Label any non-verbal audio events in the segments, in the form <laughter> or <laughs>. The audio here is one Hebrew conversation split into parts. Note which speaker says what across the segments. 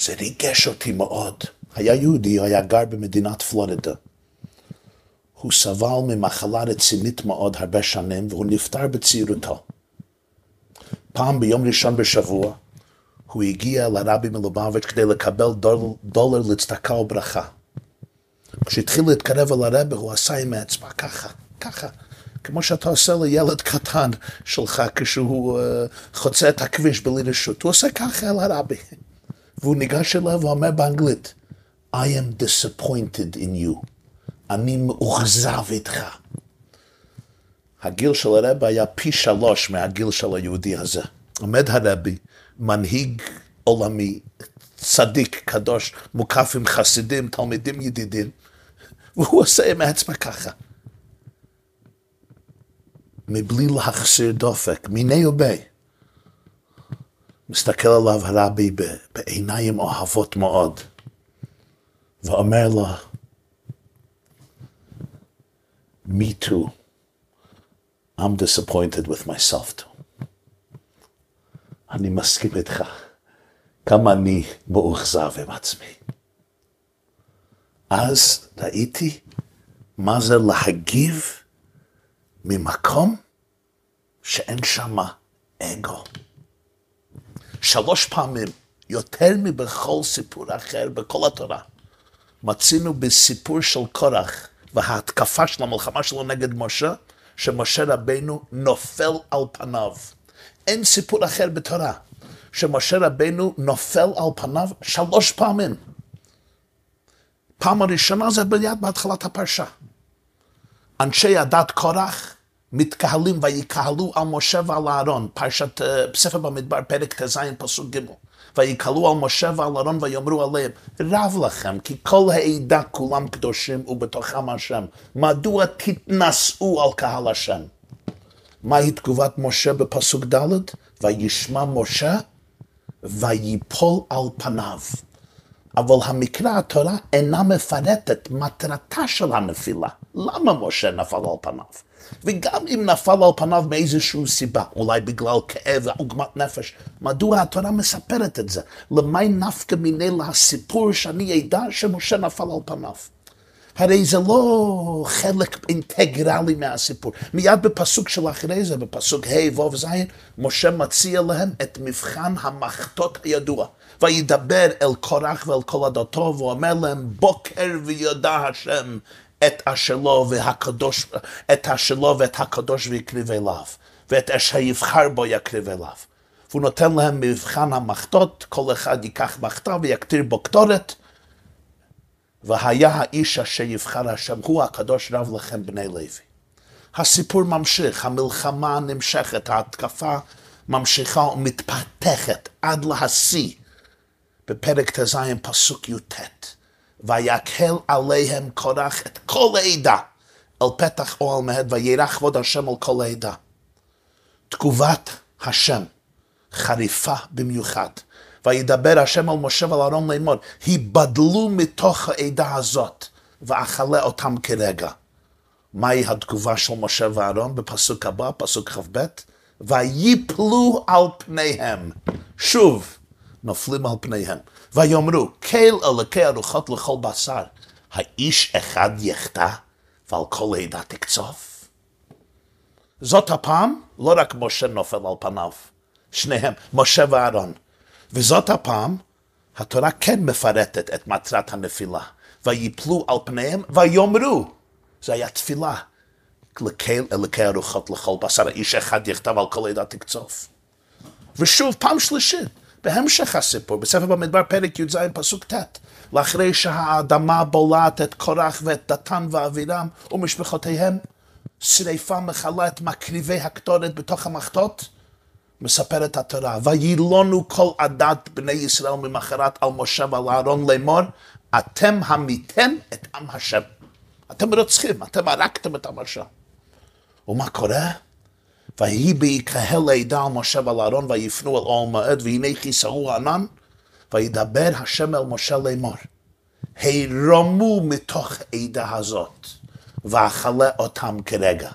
Speaker 1: זה ריגש אותי מאוד. היה יהודי, הוא היה גר במדינת פלורידה. הוא סבל ממחלה רצינית מאוד הרבה שנים, והוא נפטר בצעירותו. פעם ביום ראשון בשבוע, הוא הגיע לרבי מלובביץ' כדי לקבל דולר, דולר לצדקה וברכה. כשהתחיל להתקרב אל הרבי, הוא עשה עם האצבע ככה, ככה, כמו שאתה עושה לילד קטן שלך כשהוא uh, חוצה את הכביש בלי רשות. הוא עושה ככה אל הרבי. והוא ניגש אליו ואומר באנגלית, I am disappointed in you. אני מאוכזב איתך. הגיל של הרבי היה פי שלוש מהגיל של היהודי הזה. עומד הרבי, מנהיג עולמי, צדיק, קדוש, מוקף עם חסידים, תלמידים ידידים, והוא עושה עם האצבע ככה. מבלי להחסיר דופק, מיני ובי. מסתכל עליו הרבי בעיניים אוהבות מאוד, ואומר לו, me too. I'm disappointed with myself too. אני מסכים איתך. כמה אני מאוכזב עם עצמי. אז ראיתי מה זה להגיב ממקום שאין שם אגו. שלוש פעמים, יותר מבכל סיפור אחר בכל התורה, מצינו בסיפור של קורח וההתקפה של המלחמה שלו נגד משה, שמשה רבנו נופל על פניו. אין סיפור אחר בתורה שמשה רבנו נופל על פניו שלוש פעמים. פעם הראשונה זה ביד בהתחלת הפרשה. אנשי הדת קורח מתקהלים ויקהלו על משה ועל אהרון, פרשת, בספר במדבר, פרק ט"ז, פסוק ג'. ויקהלו על משה ועל אהרון ויאמרו עליהם, רב לכם, כי כל העדה כולם קדושים ובתוכם השם. מדוע תתנשאו על קהל השם? מהי תגובת משה בפסוק ד'? וישמע משה ויפול על פניו. אבל המקרא התורה אינה מפרטת מטרתה של הנפילה. למה משה נפל על פניו? וגם אם נפל על פניו מאיזושהי סיבה, אולי בגלל כאב ועוגמת נפש, מדוע התורה מספרת את זה? למי נפקא מיני לסיפור שאני אדע שמשה נפל על פניו? הרי זה לא חלק אינטגרלי מהסיפור. מיד בפסוק של אחרי זה, בפסוק ה' ו' ז', משה מציע להם את מבחן המחטות הידוע. וידבר אל קורח ואל כל עדתו, ואומר להם, בוקר ויודע השם את אשלו והקדוש, את אשלו ואת הקדוש ויקריב אליו, ואת אשר יבחר בו יקריב אליו. והוא נותן להם מבחן המחטות, כל אחד ייקח מחטה ויקטיר בו קטורת, והיה האיש אשר יבחר השם, הוא הקדוש רב לכם בני לוי. הסיפור ממשיך, המלחמה נמשכת, ההתקפה ממשיכה ומתפתחת עד להשיא בפרק ט"ז פסוק י"ט. ויקהל עליהם קורח את כל העדה אל פתח אוהל מהד, וירח כבוד השם על כל העדה. תגובת השם חריפה במיוחד. וידבר השם על משה ועל אהרון לאמור, היבדלו מתוך העדה הזאת, ואכלה אותם כרגע. מהי התגובה של משה ואהרון בפסוק הבא, פסוק כ"ב? ויפלו על פניהם. שוב, נופלים על פניהם. ויאמרו, קל אלוקי הרוחות לכל בשר, האיש אחד יחטא ועל כל העדה תקצוף? זאת הפעם, לא רק משה נופל על פניו, שניהם, משה ואהרון. וזאת הפעם, התורה כן מפרטת את מטרת הנפילה. ויפלו על פניהם ויאמרו, זה היה תפילה, לקל אלוקי הרוחות לכל בשר, האיש אחד יכתב על כל עדה תקצוף. ושוב, פעם שלישית, בהמשך הסיפור, בספר במדבר פרק י"ז פסוק ט', לאחרי שהאדמה בולעת את קורח ואת דתן ואבירם ומשפחותיהם, שריפה מכלה את מקריבי הקטורת בתוך המחטות, מספרת התורה, וילונו כל עדת בני ישראל ממחרת על משה ועל אהרון לאמור, אתם המיתם את עם השם. אתם רוצחים, אתם הרגתם את עם השם. ומה קורה? ויהי ביקהל לידה על משה ועל אהרון ויפנו אל אוהל מועד והנה כיסאו ענן וידבר השם אל משה לאמור הרמו מתוך עדה הזאת ואכלה אותם כרגע.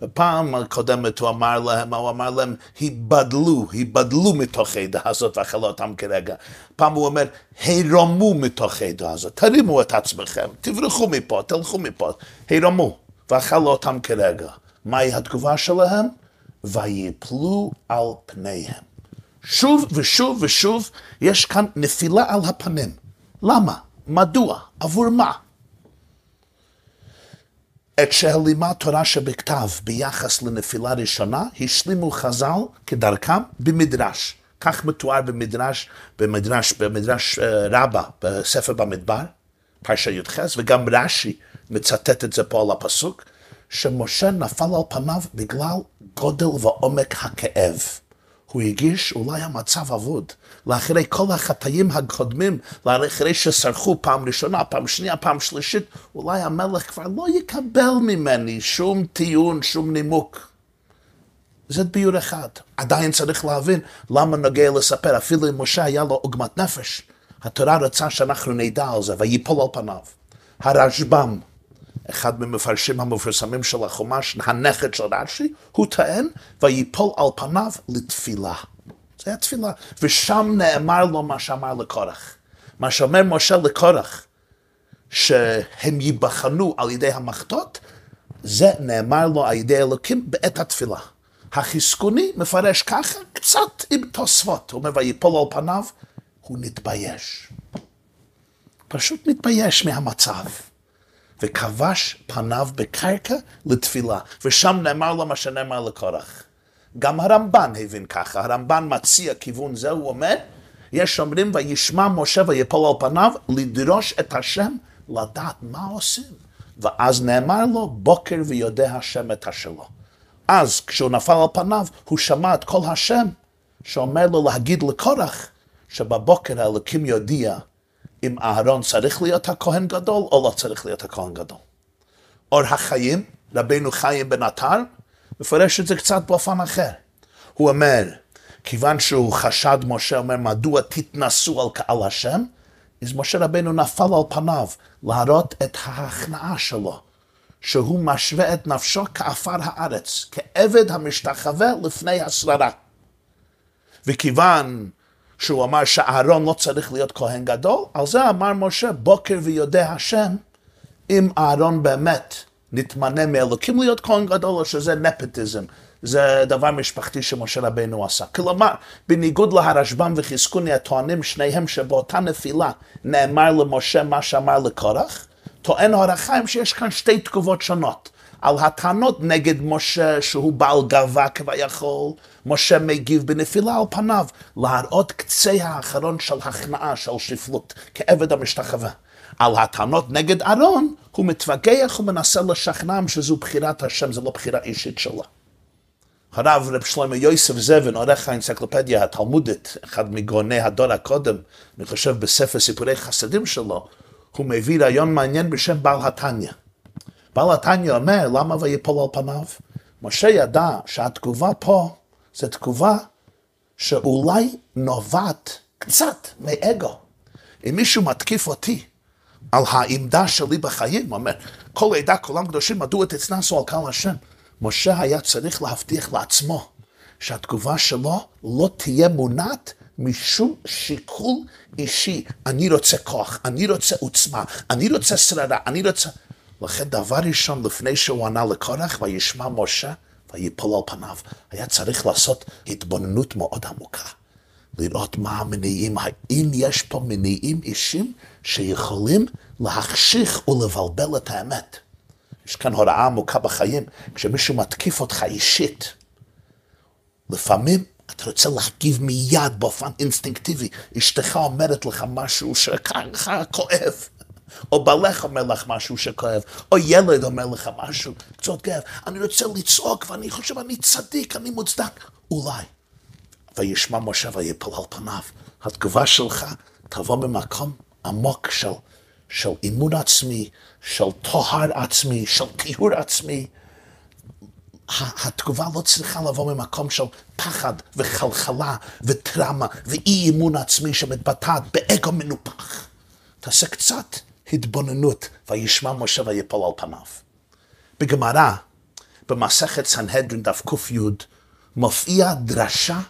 Speaker 1: בפעם הקודמת הוא אמר להם, הוא אמר להם, היבדלו, היבדלו מתוך העדה הזאת ואכלו אותם כרגע. פעם הוא אומר, הרמו מתוך העדה הזאת, תרימו את עצמכם, תברחו מפה, תלכו מפה, הרמו, ואכלו אותם כרגע. מהי התגובה שלהם? ויפלו על פניהם. שוב ושוב ושוב יש כאן נפילה על הפנים. למה? מדוע? עבור מה? את שהלימד תורה שבכתב ביחס לנפילה ראשונה, השלימו חז"ל כדרכם במדרש. כך מתואר במדרש, במדרש, במדרש אה, רבה, בספר במדבר, פרשה י"ח, וגם רש"י מצטט את זה פה על הפסוק, שמשה נפל על פניו בגלל גודל ועומק הכאב. הוא הרגיש אולי המצב אבוד. לאחרי כל החטאים הקודמים, לאחרי שסרחו פעם ראשונה, פעם שנייה, פעם שלישית, אולי המלך כבר לא יקבל ממני שום טיעון, שום נימוק. זה ביור אחד. עדיין צריך להבין למה נוגע לספר, אפילו אם משה היה לו עוגמת נפש, התורה רצה שאנחנו נדע על זה, ויפול על פניו. הרשב"ם, אחד ממפרשים המפורסמים של החומש, הנכד של רש"י, הוא טוען, ויפול על פניו לתפילה. זה התפילה. ושם נאמר לו מה שאמר לקורח. מה שאומר משה לקורח, שהם ייבחנו על ידי המחטות, זה נאמר לו על ידי אלוקים בעת התפילה. החזקוני מפרש ככה, קצת עם תוספות. הוא אומר, ויפול על פניו, הוא נתבייש. פשוט מתבייש מהמצב. וכבש פניו בקרקע לתפילה, ושם נאמר לו מה שנאמר לקורח. גם הרמב"ן הבין ככה, הרמב"ן מציע כיוון זה, הוא אומר, יש אומרים וישמע משה ויפול על פניו, לדרוש את השם, לדעת מה עושים. ואז נאמר לו, בוקר ויודע השם את השלו. אז כשהוא נפל על פניו, הוא שמע את כל השם, שאומר לו להגיד לקורח, שבבוקר האלוקים יודיע אם אהרון צריך להיות הכהן גדול או לא צריך להיות הכהן גדול. אור החיים, רבנו חיים בן עטר, מפרש את זה קצת באופן אחר. הוא אומר, כיוון שהוא חשד, משה אומר, מדוע תתנסו על קהל השם? אז משה רבנו נפל על פניו להראות את ההכנעה שלו, שהוא משווה את נפשו כעפר הארץ, כעבד המשתחווה לפני השררה. וכיוון שהוא אמר שאהרון לא צריך להיות כהן גדול, על זה אמר משה, בוקר ויודע השם, אם אהרון באמת נתמנה מאלוקים להיות כהן גדול, או שזה נפטיזם. זה דבר משפחתי שמשה רבנו עשה. כלומר, בניגוד להרשב"ם וחזקוני הטוענים שניהם שבאותה נפילה נאמר למשה מה שאמר לקורח, טוען הר החיים שיש כאן שתי תגובות שונות. על הטענות נגד משה שהוא בעל גאווה כביכול, משה מגיב בנפילה על פניו, להראות קצה האחרון של הכנעה, של שפלות, כעבד המשתחווה. על הטענות נגד אהרון, הוא מתווכח ומנסה לשכנעם שזו בחירת השם, זו לא בחירה אישית שלו. הרב רב שלמה יוסף זבן, עורך האנציקלופדיה התלמודית, אחד מגאוני הדור הקודם, אני חושב בספר סיפורי חסדים שלו, הוא מביא רעיון מעניין בשם בעל התניא. בעל התניא אומר, למה ויפול על פניו? משה ידע שהתגובה פה זו תגובה שאולי נובעת קצת מאגו. אם מישהו מתקיף אותי על העמדה שלי בחיים, הוא אומר, כל עדה, כולם קדושים, מדוע תצנסו על קהל השם? משה היה צריך להבטיח לעצמו שהתגובה שלו לא תהיה מונעת משום שיקול אישי. אני רוצה כוח, אני רוצה עוצמה, אני רוצה שררה, אני רוצה... לכן דבר ראשון, לפני שהוא ענה לקורח, וישמע משה, ויפול על פניו, היה צריך לעשות התבוננות מאוד עמוקה. לראות מה המניעים, האם יש פה מניעים אישיים שיכולים להחשיך ולבלבל את האמת. יש כאן הוראה עמוקה בחיים, כשמישהו מתקיף אותך אישית, לפעמים אתה רוצה להגיב מיד באופן אינסטינקטיבי. אשתך אומרת לך משהו שככה כואב. או בעלך אומר לך משהו שכואב, או ילד אומר לך משהו קצת כאב. אני רוצה לצעוק ואני חושב אני צדיק, אני מוצדק. אולי. וישמע משה ויפול על פניו. התגובה שלך תבוא ממקום עמוק של, של אימון עצמי, של טוהר עצמי, של טיהור עצמי. התגובה לא צריכה לבוא ממקום של פחד וחלחלה וטראומה ואי אמון עצמי שמתבטאת באגו מנופח. תעשה קצת התבוננות, וישמע משה ויפול על פניו. בגמרא, במסכת סנהדרין דף ק"י מופיעה דרשה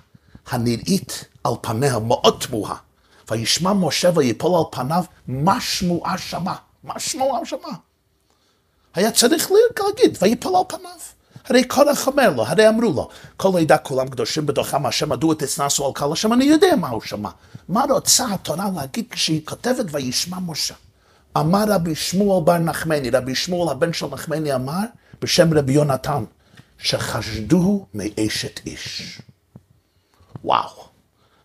Speaker 1: הנראית על פניה מאוד תמוהה. וישמע משה ויפול על פניו, מה שמועה שמה? מה שמועה שמה? היה צריך להגיד, ויפול על פניו. הרי קורח אומר לו, הרי אמרו לו, כל העדה כולם קדושים בתוכם השם, מדוע תצנסו על קהל השם, אני יודע מה הוא שמע. מה רוצה התורה להגיד כשהיא כותבת וישמע משה? אמר רבי שמואל בר נחמני, רבי שמואל הבן של נחמני אמר, בשם רבי יונתן, שחשדוהו מאשת איש. וואו,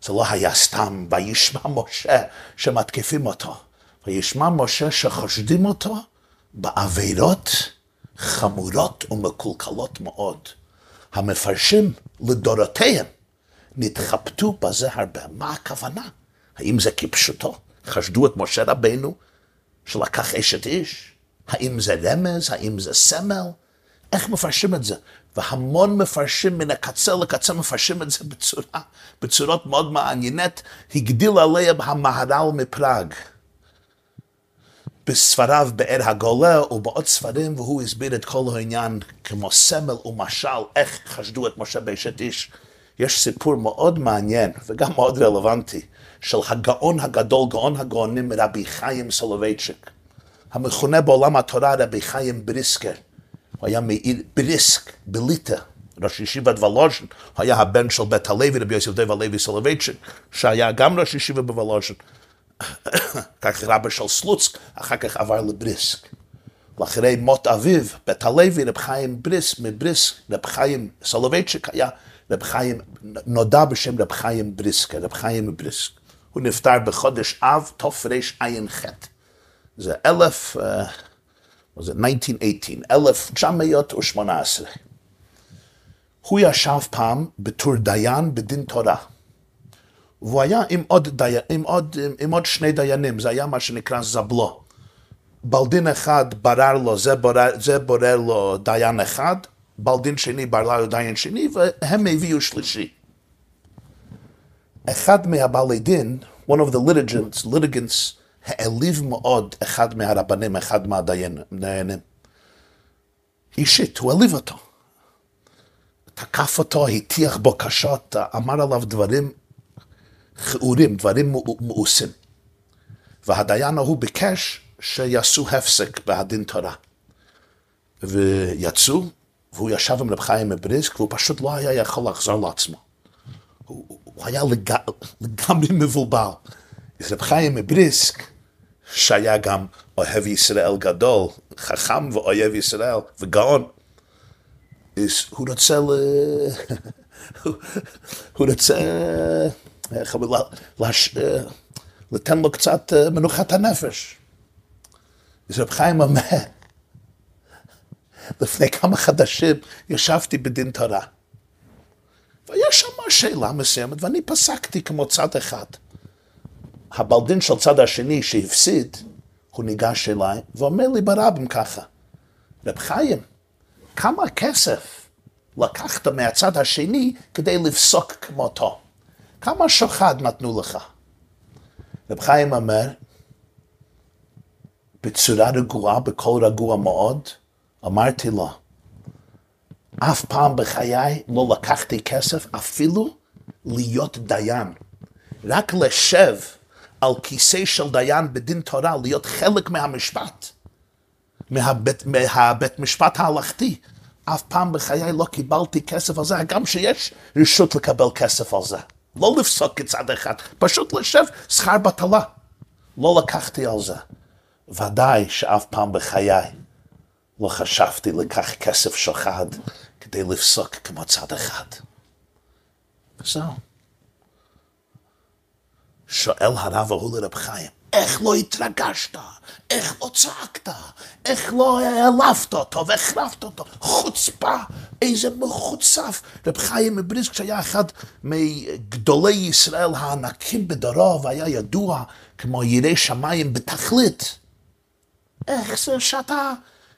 Speaker 1: זה לא היה סתם וישמע משה שמתקיפים אותו, וישמע משה שחושדים אותו בעבירות חמורות ומקולקלות מאוד. המפרשים לדורותיהם נתחבטו בזה הרבה. מה הכוונה? האם זה כפשוטו? חשדו את משה רבנו שלקח אשת איש? האם זה רמז? האם זה סמל? איך מפרשים את זה? והמון מפרשים מן הקצה לקצה מפרשים את זה בצורה, בצורות מאוד מעניינת. הגדיל עליה המהר"ל מפראג. בספריו באר הגולה ובעוד ספרים, והוא הסביר את כל העניין כמו סמל ומשל, איך חשדו את משה באשת איש. יש סיפור מאוד מעניין וגם מאוד רלוונטי של הגאון הגדול, גאון הגאונים רבי חיים סולובייצ'יק, המכונה בעולם התורה רבי חיים בריסקר. הוא היה מעיר בריסק, בליטא, ראש ישיבת וולוז'ין, הוא היה הבן של בית הלוי, רבי יוסף דב הלוי סולובייצ'יק, שהיה גם ראש ישיבה בוולוז'ין. <coughs> כך רבה של סלוצק, אחר כך עבר לבריסק. לאחרי מות אביו, בית הלוי, רב חיים בריס, מבריסק, רב חיים סולובייצ'יק היה רב חיים, נודע בשם רב חיים בריסקה, רב חיים מבריסק. הוא נפטר בחודש אב, תרע"ח. זה אלף, מה זה 1918, 1918. הוא ישב פעם בתור דיין בדין תורה. והוא היה עם עוד, די... עם, עוד, עם, עם עוד שני דיינים, זה היה מה שנקרא זבלו. בלדין אחד ברר לו, זה בורר, זה בורר לו דיין אחד, בלדין שני ברר לו דיין שני, והם הביאו שלישי. אחד מהבעלי דין, one of the litigants, litigants, העליב מאוד אחד מהרבנים, אחד מהדיינים. אישית, הוא העליב אותו. תקף אותו, הטיח בו קשות, אמר עליו דברים כעורים, דברים מאוסים. והדיין ההוא ביקש שיעשו הפסק בהדין תורה. ויצאו, והוא ישב עם רב חיים מבריסק, והוא פשוט לא היה יכול לחזור לעצמו. הוא, הוא היה לג... לגמרי מבולבל. אז רב חיים מבריסק, שהיה גם אוהב ישראל גדול, חכם ואוהב ישראל, וגאון, אז הוא רוצה ל... <laughs> הוא רוצה... איך אומרים, לתן לו קצת מנוחת הנפש. אז רב חיים אומר, לפני כמה חדשים ישבתי בדין תורה. ויש שם שאלה מסוימת, ואני פסקתי כמו צד אחד. הבלדין של צד השני שהפסיד, הוא ניגש אליי ואומר לי ברבים ככה, רב חיים, כמה כסף לקחת מהצד השני כדי לפסוק כמותו? כמה שוחד נתנו לך? רב חיים אומר, בצורה רגועה, בקול רגוע מאוד, אמרתי לו, אף פעם בחיי לא לקחתי כסף אפילו להיות דיין. רק לשב על כיסא של דיין בדין תורה, להיות חלק מהמשפט, מהבית, מהבית משפט ההלכתי. אף פעם בחיי לא קיבלתי כסף על זה, גם שיש רשות לקבל כסף על זה. לא לפסוק כצד אחד, פשוט לשב שכר בטלה. לא לקחתי על זה. ודאי שאף פעם בחיי לא חשבתי לקח כסף שוחד כדי לפסוק כמו צד אחד. וזהו. שואל הרב ההוא לרב חיים, איך לא התרגשת? איך לא צעקת? איך לא העלבת אותו והחרפת אותו? חוצפה, איזה מחוצף. רב חיים מבריסק שהיה אחד מגדולי ישראל הענקים בדורו והיה ידוע כמו ירא שמיים בתכלית. איך זה שאתה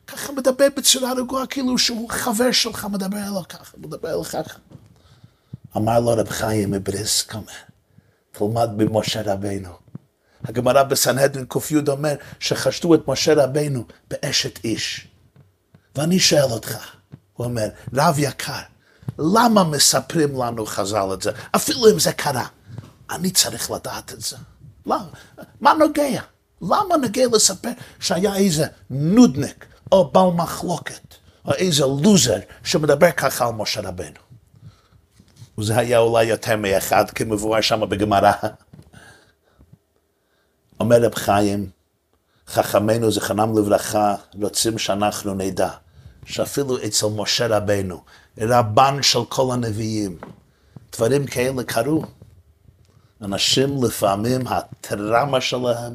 Speaker 1: ככה מדבר בצורה רגועה כאילו שהוא חבר שלך מדבר אליו ככה, מדבר אליו ככה. אמר לו רב חיים מבריסק, תלמד במשה רבנו. הגמרא בסנהדרין ק"י אומר שחשדו את משה רבנו באשת איש. ואני שואל אותך, הוא אומר, רב יקר, למה מספרים לנו חז"ל את זה? אפילו אם זה קרה, אני צריך לדעת את זה. למה? מה נוגע? למה נוגע לספר שהיה איזה נודניק או בעל מחלוקת או איזה לוזר שמדבר ככה על משה רבנו? וזה היה אולי יותר מאחד כמבואר שם בגמרא. אומר רב חיים, חכמינו זכרונם לברכה רוצים שאנחנו נדע שאפילו אצל משה רבנו, רבן של כל הנביאים, דברים כאלה קרו. אנשים לפעמים הטראומה שלהם,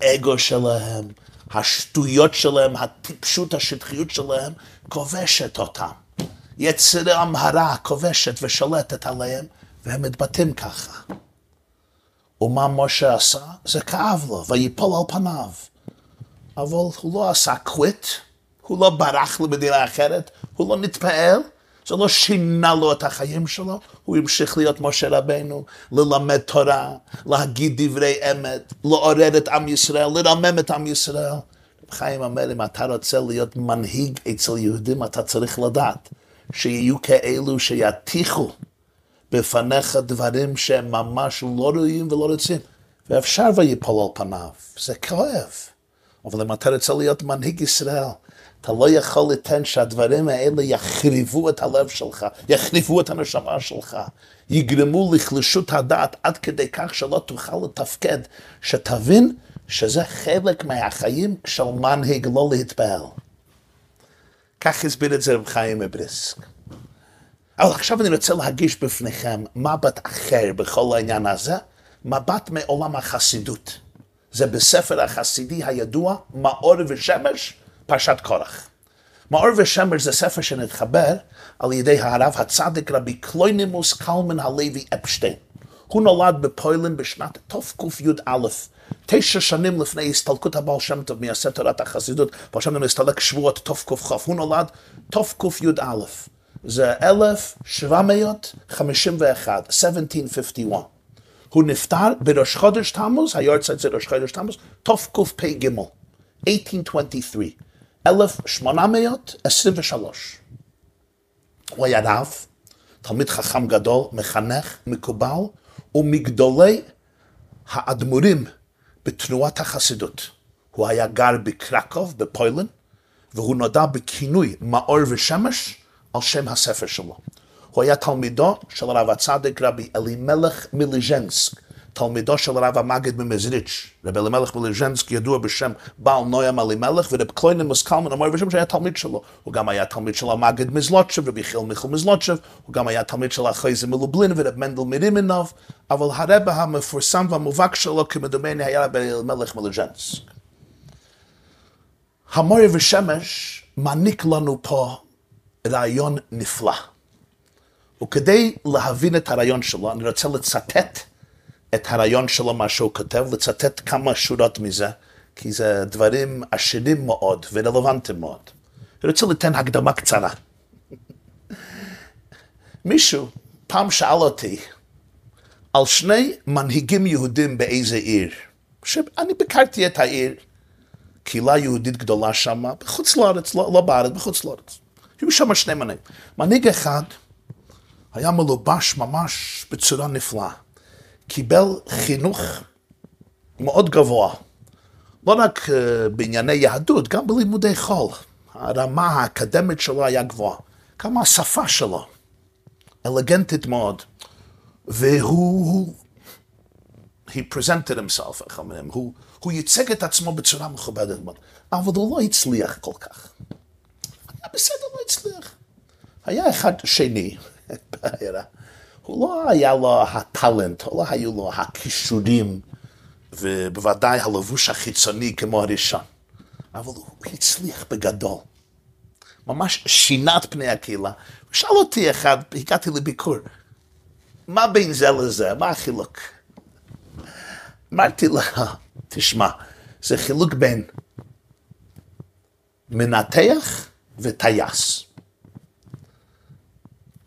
Speaker 1: האגו שלהם, השטויות שלהם, הטיפשות, השטחיות שלהם, כובשת אותם. יצרם הרע כובשת ושולטת עליהם, והם מתבטאים ככה. ומה משה עשה? זה כאב לו, ויפול על פניו. אבל הוא לא עשה קוויט, הוא לא ברח למדינה אחרת, הוא לא נתפעל, זה לא שינה לו את החיים שלו, הוא המשיך להיות משה רבנו, ללמד תורה, להגיד דברי אמת, לעורר את עם ישראל, לרמם את עם ישראל. חיים אומר, אם אתה רוצה להיות מנהיג אצל יהודים, אתה צריך לדעת שיהיו כאלו שיתיחו בפניך דברים שהם ממש לא ראויים ולא רוצים. ואפשר ויפול על פניו, זה כואב. אבל אם אתה רוצה להיות מנהיג ישראל, אתה לא יכול לתן שהדברים האלה יחריבו את הלב שלך, יחריבו את הנשמה שלך, יגרמו לחלישות הדעת עד כדי כך שלא תוכל לתפקד, שתבין שזה חלק מהחיים של מנהיג לא להתפעל. כך הסביר את זה רב חיים מבריסק. אבל עכשיו אני רוצה להגיש בפניכם מבט אחר בכל העניין הזה, מבט מעולם החסידות. זה בספר החסידי הידוע, מאור ושמש, פרשת קורח. מאור ושמש זה ספר שנתחבר על ידי הרב הצדיק רבי קלוינימוס קלמן הלוי אפשטיין. הוא נולד בפוילן בשנת תקי"א, תשע שנים לפני הסתלקות הבעל שם טוב מייסד תורת החסידות, בעל שם טוב הסתלק שבועות תקכ"ח, הוא נולד תקי"א. זה 1751, 1751. הוא נפטר בראש חודש תמוז, היורצייט זה ראש חודש תמוז, תקפ"ג, 1823, 1823. הוא היה רב, תלמיד חכם גדול, מחנך, מקובל, ומגדולי האדמו"רים בתנועת החסידות. הוא היה גר בקרקוב, בפוילן, והוא נודע בכינוי מאור ושמש על שם הספר שלו. הוא היה תלמידו של הרב הצדיק רבי אלימלך מיליז'נסק, תלמידו של הרב המגד ממזריץ', רבי אלימלך מיליז'נסק ידוע בשם בעל נוים אלימלך, ורב קלוינן קלמן אמר בשם שהיה תלמיד שלו. הוא גם היה תלמיד של המגד מזלוטשב, רבי חיל מיכל מזלוטשב, הוא גם היה תלמיד של החייזה מלובלין ורב מנדל מרימינוב, אבל הרבה המפורסם והמובהק שלו כמדומני היה רבי אלימלך מיליז'נסק. המורי ושמש מעניק לנו פה רעיון נפלא. וכדי להבין את הרעיון שלו, אני רוצה לצטט את הרעיון שלו, מה שהוא כותב, לצטט כמה שורות מזה, כי זה דברים עשירים מאוד ורלוונטיים מאוד. אני רוצה לתת הקדמה קצרה. <laughs> מישהו פעם שאל אותי על שני מנהיגים יהודים באיזה עיר, שאני ביקרתי את העיר, קהילה יהודית גדולה שם, בחוץ לארץ, לא, לא בארץ, בחוץ לארץ. היו שם שני מנהיגים. מנהיג אחד היה מלובש ממש בצורה נפלאה. קיבל חינוך מאוד גבוה. לא רק uh, בענייני יהדות, גם בלימודי חול. הרמה האקדמית שלו היה גבוהה. גם השפה שלו, אלגנטית מאוד. והוא, he presented himself, איך אומרים, הוא, הוא ייצג את עצמו בצורה מכובדת מאוד. אבל הוא לא הצליח כל כך. היה בסדר, לא הצליח. היה אחד שני, <laughs> בעיירה. הוא לא היה לו הטאלנט, לא היו לו הכישורים, ובוודאי הלבוש החיצוני כמו הראשון. אבל הוא הצליח בגדול. ממש שינה את פני הקהילה. הוא שאל אותי אחד, הגעתי לביקור, מה בין זה לזה? מה החילוק? אמרתי לו, תשמע, זה חילוק בין מנתח וטייס.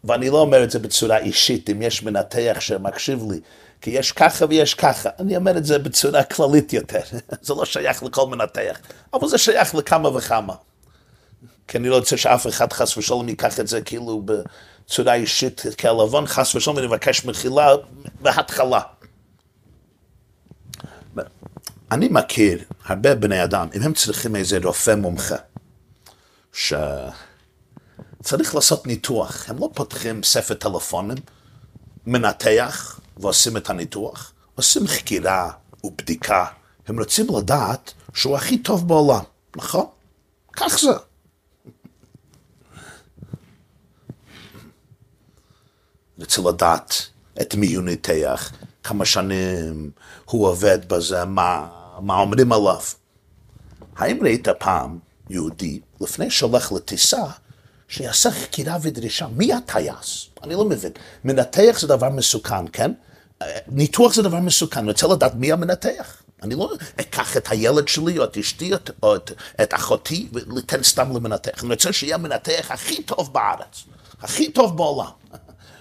Speaker 1: ואני לא אומר את זה בצורה אישית, אם יש מנתח שמקשיב לי, כי יש ככה ויש ככה. אני אומר את זה בצורה כללית יותר. <laughs> זה לא שייך לכל מנתח, אבל זה שייך לכמה וכמה. כי אני לא רוצה שאף אחד חס ושלום ייקח את זה כאילו בצורה אישית כעלבון, חס ושלום, ואני מבקש מחילה בהתחלה. אני מכיר הרבה בני אדם, אם הם צריכים איזה רופא מומחה, שצריך לעשות ניתוח, הם לא פותחים ספר טלפונים, מנתח ועושים את הניתוח, עושים חקירה ובדיקה, הם רוצים לדעת שהוא הכי טוב בעולם, נכון? כך זה. רוצה לדעת את מי הוא ניתח, כמה שנים הוא עובד בזה, מה, מה אומרים עליו. האם ראית פעם יהודי, לפני שהולך לטיסה, שיעשה חקירה ודרישה, מי הטייס? אני לא מבין. מנתח זה דבר מסוכן, כן? ניתוח זה דבר מסוכן, אני רוצה לדעת מי המנתח. אני לא אקח את הילד שלי או את אשתי או את, את אחותי וניתן סתם למנתח. אני רוצה שיהיה המנתח הכי טוב בארץ, הכי טוב בעולם.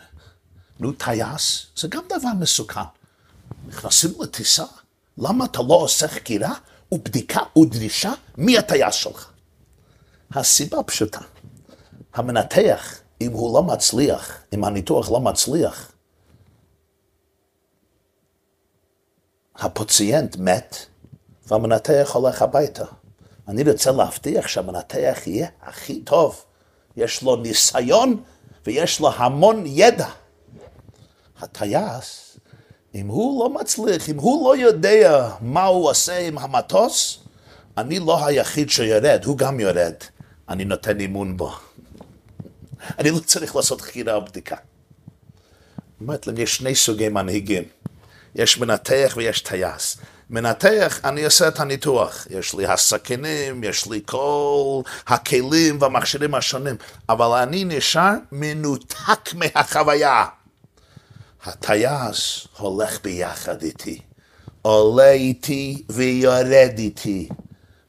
Speaker 1: <laughs> נו, טייס זה גם דבר מסוכן. נכנסים לטיסה, למה אתה לא עושה חקירה ובדיקה ודרישה מי הטייס שלך? הסיבה פשוטה. המנתח, אם הוא לא מצליח, אם הניתוח לא מצליח, הפוציינט מת והמנתח הולך הביתה. אני רוצה להבטיח שהמנתח יהיה הכי טוב. יש לו ניסיון ויש לו המון ידע. הטייס, אם הוא לא מצליח, אם הוא לא יודע מה הוא עושה עם המטוס, אני לא היחיד שיורד, הוא גם יורד. אני נותן אימון בו. אני לא צריך לעשות חקירה או בדיקה. אומרת להם, יש שני סוגי מנהיגים. יש מנתח ויש טייס. מנתח, אני אעשה את הניתוח. יש לי הסכינים, יש לי כל הכלים והמכשירים השונים, אבל אני נשאר מנותק מהחוויה. הטייס הולך ביחד איתי, עולה איתי ויורד איתי,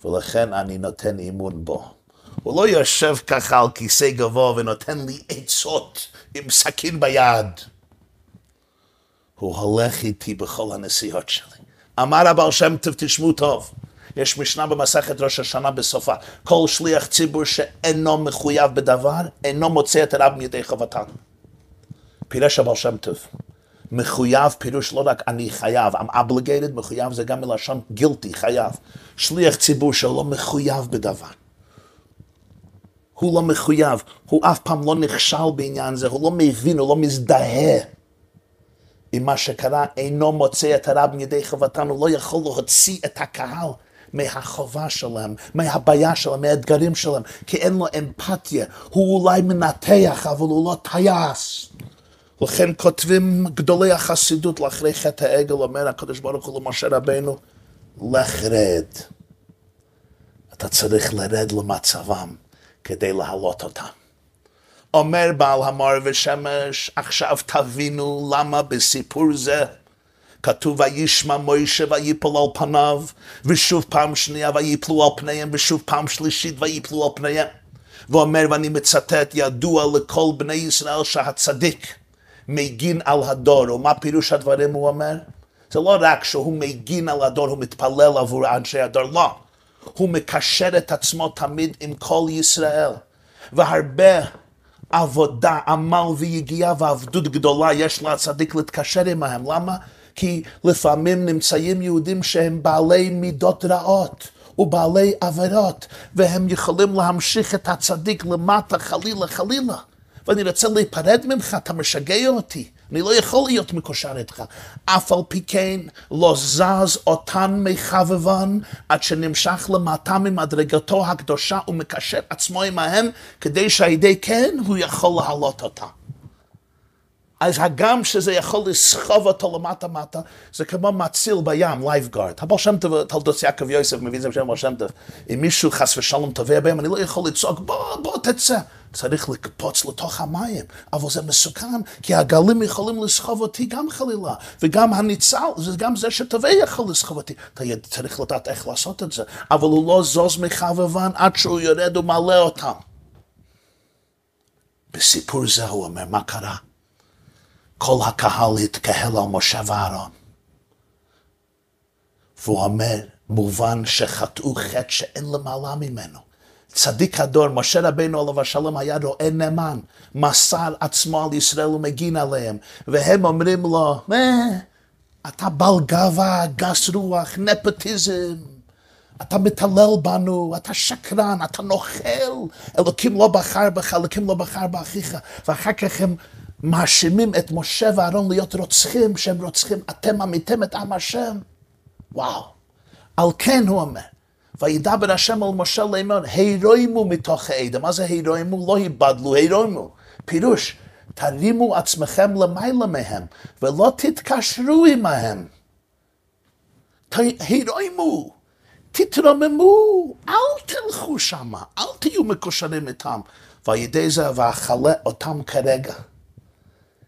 Speaker 1: ולכן אני נותן אימון בו. הוא לא יושב ככה על כיסא גבוה ונותן לי עצות עם סכין ביד. הוא הולך איתי בכל הנסיעות שלי. אמר הבעל שם טוב, תשמעו טוב. יש משנה במסכת ראש השנה בסופה. כל שליח ציבור שאינו מחויב בדבר, אינו מוצא את הרב מידי חובתן. פירש הבעל שם טוב. מחויב פירוש לא רק אני חייב, I'm obligated, מחויב זה גם מלשון guilty, חייב. שליח ציבור שלא מחויב בדבר. הוא לא מחויב, הוא אף פעם לא נכשל בעניין זה, הוא לא מבין, הוא לא מזדהה עם מה שקרה, אינו מוצא את הרב מידי חובתן, הוא לא יכול להוציא את הקהל מהחובה שלהם, מהבעיה שלהם, מהאתגרים שלהם, כי אין לו אמפתיה, הוא אולי מנתח, אבל הוא לא טייס. לכן כותבים גדולי החסידות לאחרי חטא העגל, אומר הקדוש ברוך הוא למשה רבנו, לך רד. אתה צריך לרד למצבם כדי להעלות אותם. אומר בעל המור ושמש, עכשיו תבינו למה בסיפור זה כתוב וישמע מוישה ויפול על פניו, ושוב פעם שנייה ויפלו על פניהם, ושוב פעם שלישית ויפלו על פניהם. ואומר, ואני מצטט, ידוע לכל בני ישראל שהצדיק מגין על הדור, ומה פירוש הדברים הוא אומר? זה לא רק שהוא מגין על הדור, הוא מתפלל עבור אנשי הדור, לא. הוא מקשר את עצמו תמיד עם כל ישראל. והרבה עבודה, עמל ויגיעה ועבדות גדולה יש לצדיק להתקשר עמהם. למה? כי לפעמים נמצאים יהודים שהם בעלי מידות רעות. ובעלי עבירות, והם יכולים להמשיך את הצדיק למטה חלילה חלילה. ואני רוצה להיפרד ממך, אתה משגע אותי. אני לא יכול להיות מקושר איתך. אף על פי כן לא זז אותן מחבבן עד שנמשך למטה ממדרגתו הקדושה ומקשר עצמו עמהם כדי שעל ידי כן הוא יכול להעלות אותה. אז הגם שזה יכול לסחוב אותו למטה מטה, זה כמו מציל בים, lifeguard. הבעל שם טוב, תולדוס יעקב יוסף, מביא את זה בשם הבעל שם טוב. אם מישהו חס ושלום טובע בים, אני לא יכול לצעוק, בוא, בוא תצא. צריך לקפוץ לתוך המים, אבל זה מסוכן, כי הגלים יכולים לסחוב אותי גם חלילה, וגם הניצל, זה גם זה שטובע יכול לסחוב אותי. אתה צריך לדעת איך לעשות את זה, אבל הוא לא זז מחבבן עד שהוא יורד ומעלה אותם. בסיפור זה הוא אומר, מה קרה? כל הקהל התקהל על משה ואהרון. והוא אומר, מובן שחטאו חטא שאין למעלה ממנו. צדיק הדור, משה רבינו עליו השלום היה רואה נאמן, מסר עצמו על ישראל ומגין עליהם, והם אומרים לו, מה, אתה בעל גאווה, גס רוח, נפוטיזם, אתה מתעלל בנו, אתה שקרן, אתה נוכל, אלוקים לא בחר בך, אלוקים לא בחר באחיך, ואחר כך הם מאשימים את משה ואהרון להיות רוצחים, שהם רוצחים, אתם עמיתם את עם השם. וואו. על כן הוא אומר, וידבר השם על משה לאמור, הרוימו מתוך העדה. מה זה הרוימו? לא היבדלו, הרוימו. פירוש, תרימו עצמכם למעלה מהם, ולא תתקשרו עמהם. הרוימו, תתרוממו, אל תלכו שמה, אל תהיו מקושרים איתם. וידי זה ואכלה אותם כרגע.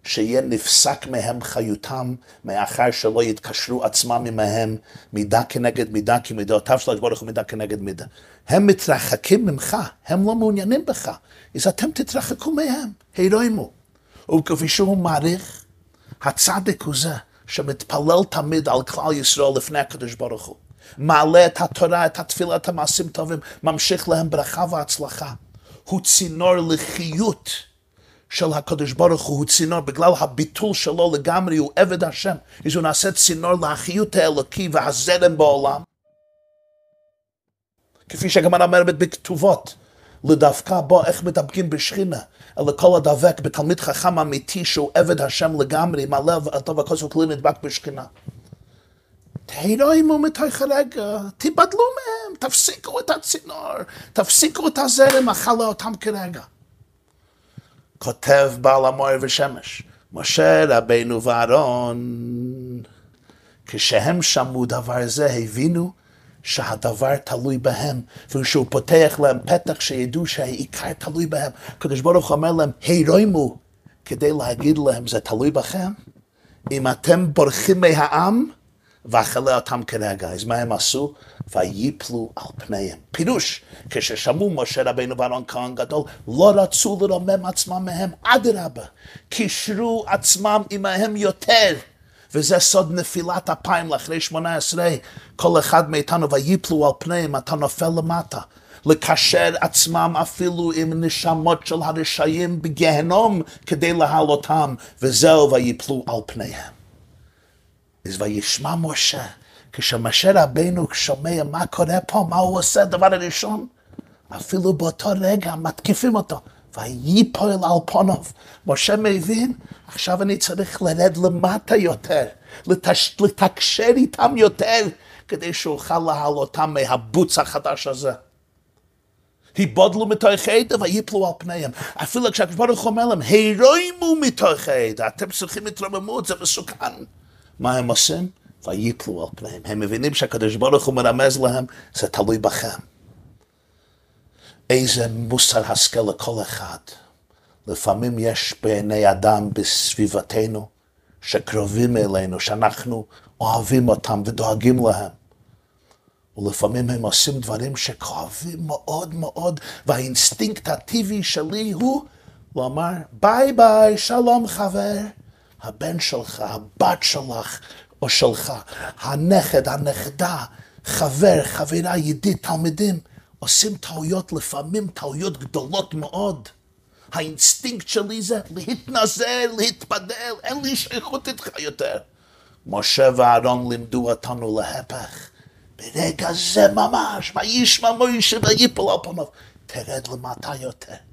Speaker 1: שיהיה נפסק מהם חיותם, מאחר שלא יתקשרו עצמם עמהם מידה כנגד מידה, כי מידותיו של הקדוש ברוך הוא מידה כנגד מידה. הם מתרחקים ממך, הם לא מעוניינים בך, אז אתם תתרחקו מהם, הרוימו. וכפי שהוא מעריך, הצדק הוא זה שמתפלל תמיד על כלל ישראל לפני הקדוש ברוך הוא. מעלה את התורה, את התפילה, את המעשים טובים, ממשיך להם ברכה והצלחה. הוא צינור לחיות. של הקדוש ברוך הוא, הוא צינור, בגלל הביטול שלו לגמרי, הוא עבד השם. אז הוא נעשה צינור לאחיות האלוקי והזרם בעולם. כפי שהגמרא אומרת בכתובות, לדווקא בו איך מדבקים בשכינה, אלא כל הדבק בתלמיד חכם אמיתי שהוא עבד השם לגמרי, עם הלב הטוב הכוס וכלי נדבק בשכינה. תהרוימו מתוך הרגע, תיבדלו מהם, תפסיקו את הצינור, תפסיקו את הזרם, אכלה אותם כרגע. כותב בעל המוער ושמש, משה רבינו ואהרון, כשהם שמעו דבר זה, הבינו שהדבר תלוי בהם, וכשהוא פותח להם פתח שידעו שהעיקר תלוי בהם, הקדוש ברוך הוא אומר להם, הרימו, כדי להגיד להם, זה תלוי בכם? אם אתם בורחים מהעם, ואכלה אותם כרגע. אז מה הם עשו? ויפלו על פניהם. פירוש, כששמעו משה רבינו ואהרון כהן גדול, לא רצו לרומם עצמם מהם, אדרבה, קישרו עצמם עמהם יותר. וזה סוד נפילת אפיים לאחרי שמונה עשרה. כל אחד מאיתנו ויפלו על פניהם, אתה נופל למטה. לקשר עצמם אפילו עם נשמות של הרשעים בגיהנום כדי להעלותם, וזהו ויפלו על פניהם. אז וישמע משה, כשמשה רבינו שומע מה קורה פה, מה הוא עושה, הדבר הראשון, אפילו באותו רגע מתקיפים אותו. ויפול על פוניו. משה מבין, עכשיו אני צריך לרד למטה יותר, לתש... לתקשר איתם יותר, כדי שאוכל להעלותם מהבוץ החדש הזה. היבודלו מתוך עדה ויפלו על פניהם. אפילו כשהקדוש ברוך הוא אומר להם, הרוימו מתוך עדה, אתם צריכים התרוממות, זה מסוכן. מה הם עושים? ויפלו על פניהם. הם מבינים שהקדוש ברוך הוא מרמז להם, זה תלוי בכם. איזה מוסר השכל לכל אחד. לפעמים יש בעיני אדם בסביבתנו שקרובים אלינו, שאנחנו אוהבים אותם ודואגים להם. ולפעמים הם עושים דברים שכואבים מאוד מאוד, והאינסטינקט הטבעי שלי הוא לומר ביי ביי, שלום חבר. הבן שלך, הבת שלך או שלך, הנכד, הנכדה, חבר, חברה, ידיד, תלמידים, עושים טעויות, לפעמים טעויות גדולות מאוד. האינסטינקט שלי זה להתנזל, להתבדל, אין לי שייכות איתך יותר. משה ואהרון לימדו אותנו להפך. ברגע זה ממש, וישמע מוישה ויפול על פניו, תרד למטה יותר.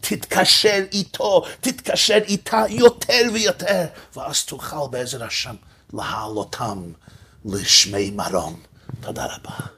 Speaker 1: תתקשר איתו, תתקשר איתה יותר ויותר, ואז תוכל בעזר השם להעלותם לשמי מרום. תודה רבה.